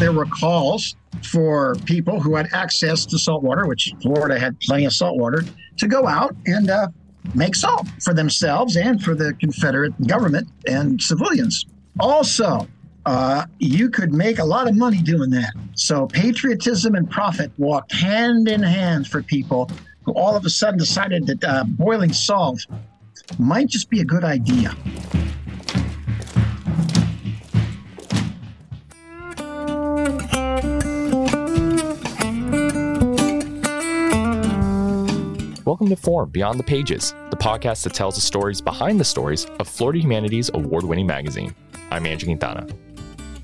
there were calls for people who had access to salt water, which Florida had plenty of salt water, to go out and uh, make salt for themselves and for the Confederate government and civilians. Also, uh, you could make a lot of money doing that. So patriotism and profit walked hand in hand for people who all of a sudden decided that uh, boiling salt might just be a good idea. Welcome to Forum Beyond the Pages, the podcast that tells the stories behind the stories of Florida Humanities award winning magazine. I'm Andrew Quintana.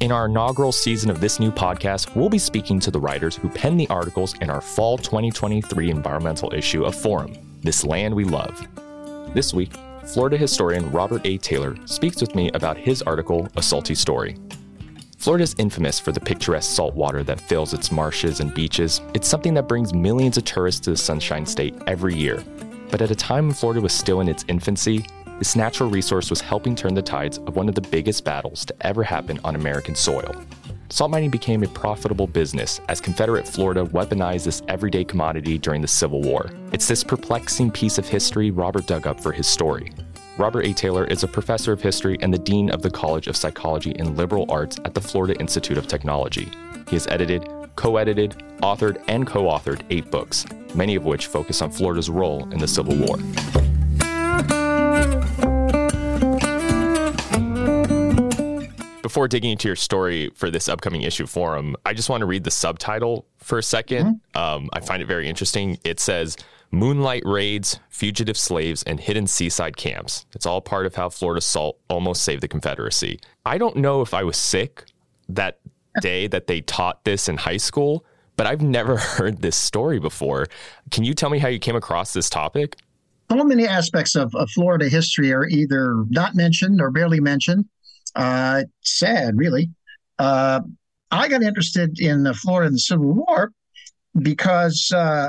In our inaugural season of this new podcast, we'll be speaking to the writers who penned the articles in our fall 2023 environmental issue of Forum, This Land We Love. This week, Florida historian Robert A. Taylor speaks with me about his article, A Salty Story. Florida is infamous for the picturesque salt water that fills its marshes and beaches. It's something that brings millions of tourists to the Sunshine State every year. But at a time when Florida was still in its infancy, this natural resource was helping turn the tides of one of the biggest battles to ever happen on American soil. Salt mining became a profitable business as Confederate Florida weaponized this everyday commodity during the Civil War. It's this perplexing piece of history Robert dug up for his story. Robert A. Taylor is a professor of history and the dean of the College of Psychology and Liberal Arts at the Florida Institute of Technology. He has edited, co edited, authored, and co authored eight books, many of which focus on Florida's role in the Civil War. Before digging into your story for this upcoming issue forum, I just want to read the subtitle for a 2nd mm-hmm. um, I find it very interesting. It says, Moonlight raids, fugitive slaves, and hidden seaside camps. It's all part of how Florida Salt almost saved the Confederacy. I don't know if I was sick that day that they taught this in high school, but I've never heard this story before. Can you tell me how you came across this topic? So many aspects of, of Florida history are either not mentioned or barely mentioned. Uh, sad, really. Uh, I got interested in Florida in the Civil War because uh,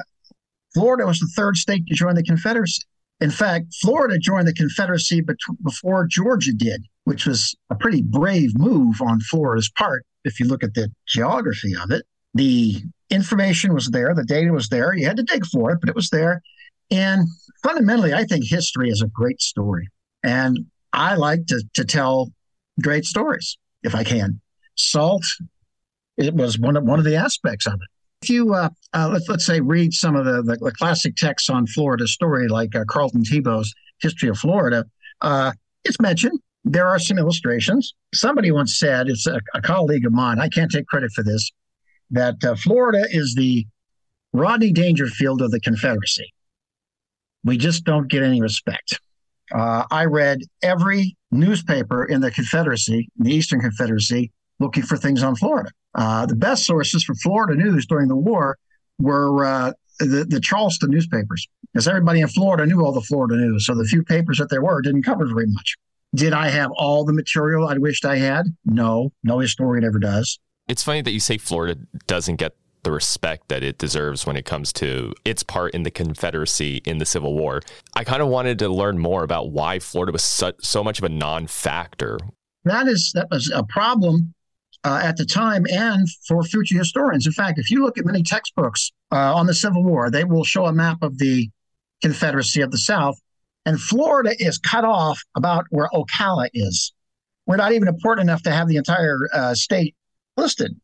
Florida was the third state to join the Confederacy. In fact, Florida joined the Confederacy before Georgia did, which was a pretty brave move on Florida's part. If you look at the geography of it, the information was there, the data was there. You had to dig for it, but it was there. And fundamentally, I think history is a great story. And I like to, to tell great stories if I can. Salt, it was one of one of the aspects of it. If you uh, uh, let's let's say read some of the, the, the classic texts on Florida story, like uh, Charlton Tebeau's History of Florida, uh, it's mentioned. There are some illustrations. Somebody once said, it's a, a colleague of mine. I can't take credit for this. That uh, Florida is the Rodney Dangerfield of the Confederacy. We just don't get any respect. Uh, I read every newspaper in the Confederacy, the Eastern Confederacy, looking for things on Florida. Uh, the best sources for Florida news during the war were uh, the, the Charleston newspapers, because everybody in Florida knew all the Florida news. So the few papers that there were didn't cover very much. Did I have all the material I wished I had? No, no historian ever does. It's funny that you say Florida doesn't get the respect that it deserves when it comes to its part in the Confederacy in the Civil War. I kind of wanted to learn more about why Florida was so, so much of a non-factor. That is that was a problem uh, at the time and for future historians. In fact, if you look at many textbooks uh, on the Civil War, they will show a map of the Confederacy of the South, and Florida is cut off about where Ocala is. We're not even important enough to have the entire uh, state listed.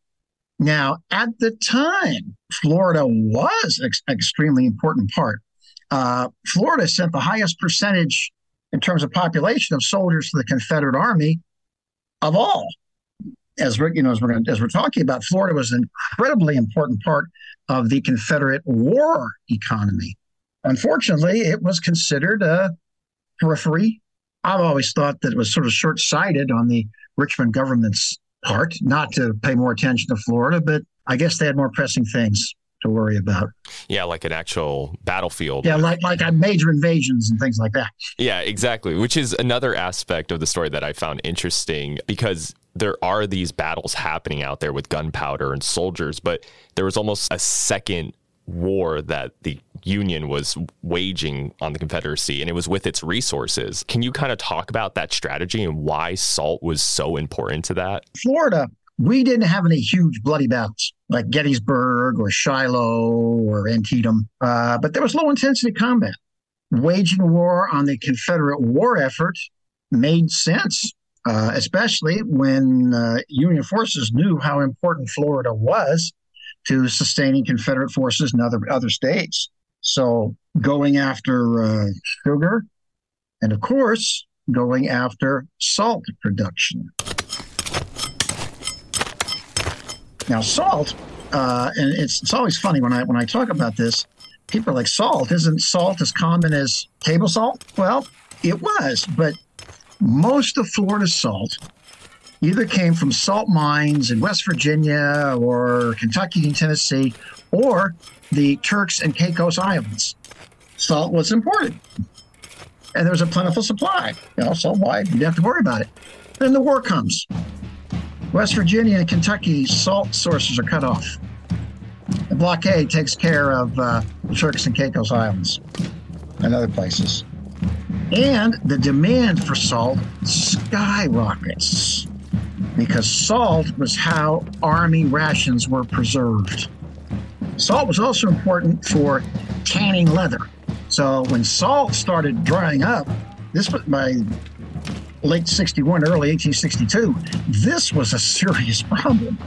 Now, at the time, Florida was an ex- extremely important part. Uh, Florida sent the highest percentage in terms of population of soldiers to the Confederate Army of all. As we're, you know, as we're going as we're talking about, Florida was an incredibly important part of the Confederate war economy. Unfortunately, it was considered a periphery. I've always thought that it was sort of short-sighted on the Richmond government's part not to pay more attention to Florida, but I guess they had more pressing things to worry about. Yeah, like an actual battlefield. Yeah, like like major invasions and things like that. Yeah, exactly. Which is another aspect of the story that I found interesting because there are these battles happening out there with gunpowder and soldiers, but there was almost a second war that the Union was waging on the Confederacy, and it was with its resources. Can you kind of talk about that strategy and why salt was so important to that? Florida We didn't have any huge bloody battles like Gettysburg or Shiloh or Antietam, uh, but there was low intensity combat. Waging war on the Confederate war effort made sense, uh, especially when uh, Union forces knew how important Florida was to sustaining Confederate forces in other other states. So going after uh, sugar, and of course going after salt production. Now, salt, uh, and it's it's always funny when I when I talk about this. People are like, "Salt isn't salt as common as table salt?" Well, it was, but most of Florida's salt either came from salt mines in West Virginia or Kentucky and Tennessee, or the Turks and Caicos Islands. Salt was imported, and there was a plentiful supply. You know, so why you didn't have to worry about it. Then the war comes. West Virginia and Kentucky salt sources are cut off. The blockade takes care of uh, the Turks and Caicos Islands and other places. And the demand for salt skyrockets because salt was how army rations were preserved. Salt was also important for tanning leather. So when salt started drying up, this was by late 61, early 1862, this was a serious problem.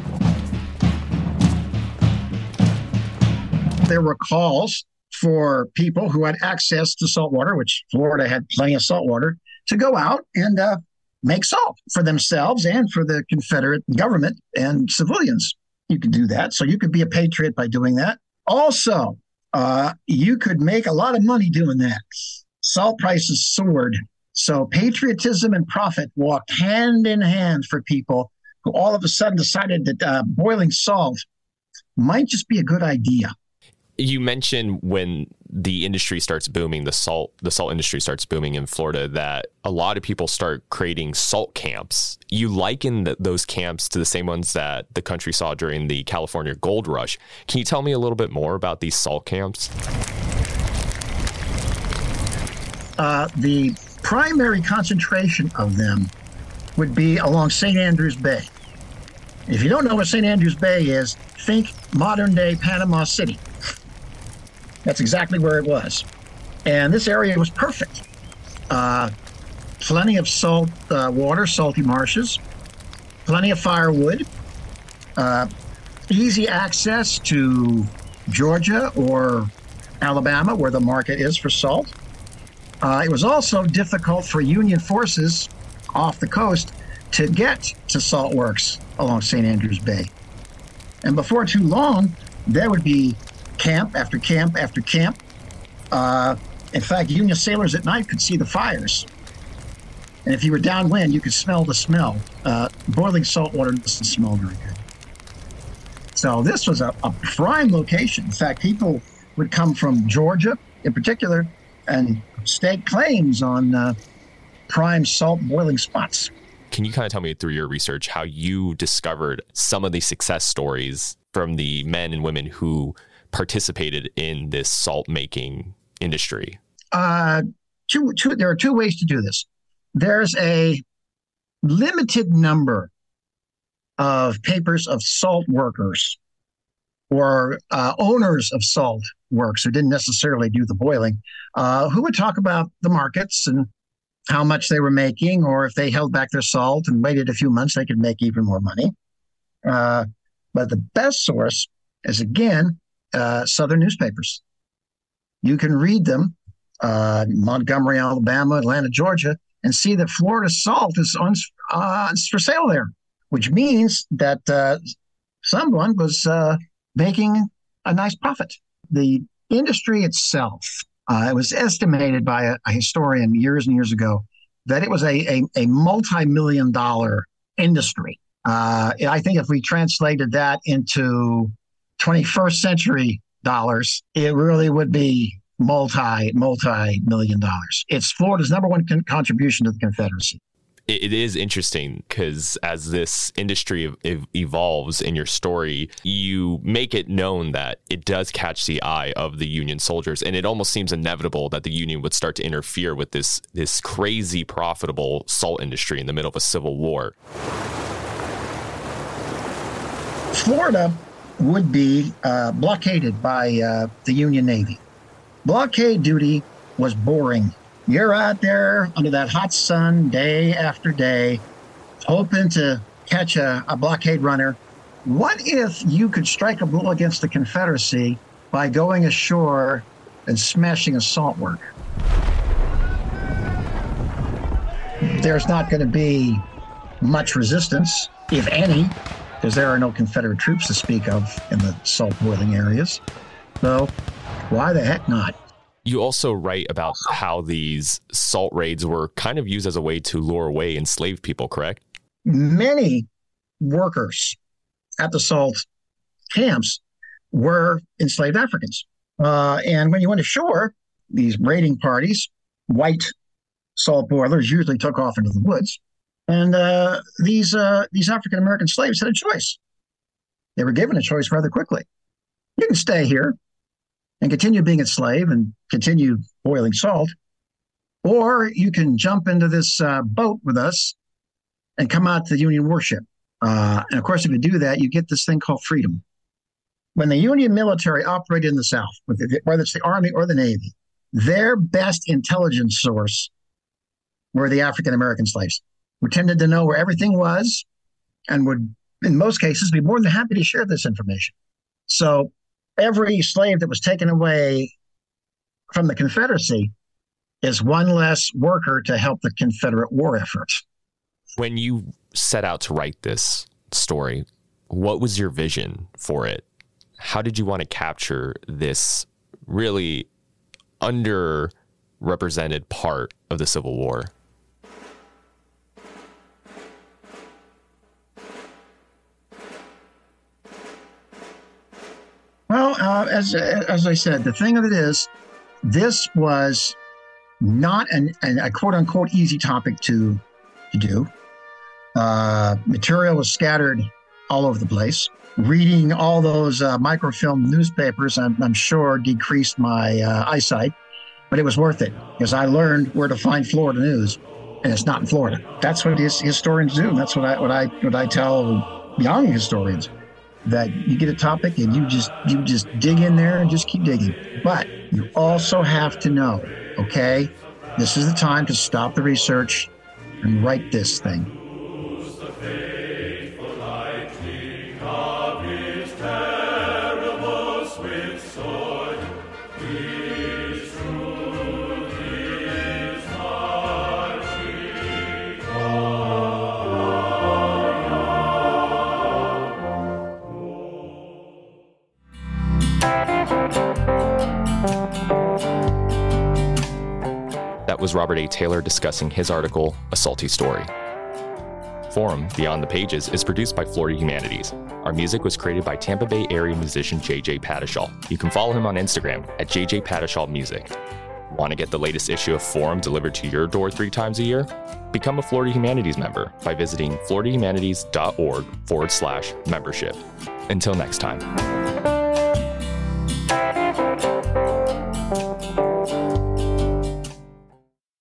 There were calls for people who had access to salt water, which Florida had plenty of salt water, to go out and uh, make salt for themselves and for the Confederate government and civilians. You could do that. So you could be a patriot by doing that. Also, uh, you could make a lot of money doing that. Salt prices soared so patriotism and profit walked hand in hand for people who all of a sudden decided that uh, boiling salt might just be a good idea. You mentioned when the industry starts booming, the salt the salt industry starts booming in Florida, that a lot of people start creating salt camps. You liken the, those camps to the same ones that the country saw during the California gold rush. Can you tell me a little bit more about these salt camps? Uh, the primary concentration of them would be along St. Andrews Bay. If you don't know what St. Andrews Bay is, think modern day Panama City. That's exactly where it was. And this area was perfect. Uh, plenty of salt uh, water, salty marshes, plenty of firewood, uh, easy access to Georgia or Alabama, where the market is for salt. Uh, it was also difficult for Union forces off the coast to get to salt works along St. Andrews Bay. And before too long, there would be camp after camp after camp. Uh, in fact, Union sailors at night could see the fires. And if you were downwind, you could smell the smell. Uh, boiling salt water doesn't smell very good. So this was a, a prime location. In fact, people would come from Georgia in particular and stake claims on uh, prime salt boiling spots. Can you kind of tell me through your research how you discovered some of the success stories from the men and women who participated in this salt making industry? Uh, two, two, there are two ways to do this. There's a limited number of papers of salt workers or uh, owners of salt works who didn't necessarily do the boiling, uh, who would talk about the markets and how much they were making, or if they held back their salt and waited a few months, they could make even more money. Uh, but the best source is again uh, Southern newspapers. You can read them, uh, Montgomery, Alabama, Atlanta, Georgia, and see that Florida salt is on uh, for sale there, which means that uh, someone was making a nice profit. The industry itself, uh, it was estimated by a, a, historian years and years ago that it was a, a, a multi million dollar industry. Uh, I think if we translated that into 21st century dollars, it really would be multi multi million dollars. It's Florida's number one con- contribution to the Confederacy it is interesting because as this industry evolves in your story, you make it known that it does catch the eye of the Union soldiers, and it almost seems inevitable that the Union would start to interfere with this this crazy profitable salt industry in the middle of a civil war. Florida would be uh, blockaded by uh, the Union Navy. Blockade duty was boring. You're out there under that hot sun day after day, hoping to catch a, a blockade runner. What if you could strike a blow against the Confederacy by going ashore and smashing a salt work? There's not going to be much resistance, if any, because there are no Confederate troops to speak of in the salt boiling areas. So, why the heck not? You also write about how these salt raids were kind of used as a way to lure away enslaved people, correct? Many workers at the salt camps were enslaved Africans. Uh, and when you went ashore, these raiding parties, white salt boilers, usually took off into the woods. And uh, these uh, these African American slaves had a choice. They were given a choice rather quickly. You can stay here and continue being a slave and continue boiling salt, or you can jump into this uh, boat with us and come out to the Union warship. Uh, and of course, if you do that, you get this thing called freedom. When the Union military operated in the South, whether it's the Army or the Navy, their best intelligence source were the African American slaves, who tended to know where everything was and would, in most cases, be more than happy to share this information. So every slave that was taken away from the Confederacy is one less worker to help the Confederate war effort. When you set out to write this story, what was your vision for it? How did you want to capture this really underrepresented part of the Civil War? Uh, as as I said, the thing of it is, this was not an, an a quote unquote easy topic to to do. Uh, material was scattered all over the place. Reading all those uh, microfilm newspapers, I'm, I'm sure, decreased my uh, eyesight, but it was worth it because I learned where to find Florida news, and it's not in Florida. That's what his, historians do. That's what I what I what I tell young historians that you get a topic and you just you just dig in there and just keep digging. But you also have to know, okay, this is the time to stop the research and write this thing. Was Robert A. Taylor discussing his article, A Salty Story. Forum Beyond the Pages is produced by Florida Humanities. Our music was created by Tampa Bay area musician JJ Patishall. You can follow him on Instagram at JJ Patishall Music. Want to get the latest issue of Forum delivered to your door three times a year? Become a Florida Humanities member by visiting floridahumanities.org forward slash membership. Until next time.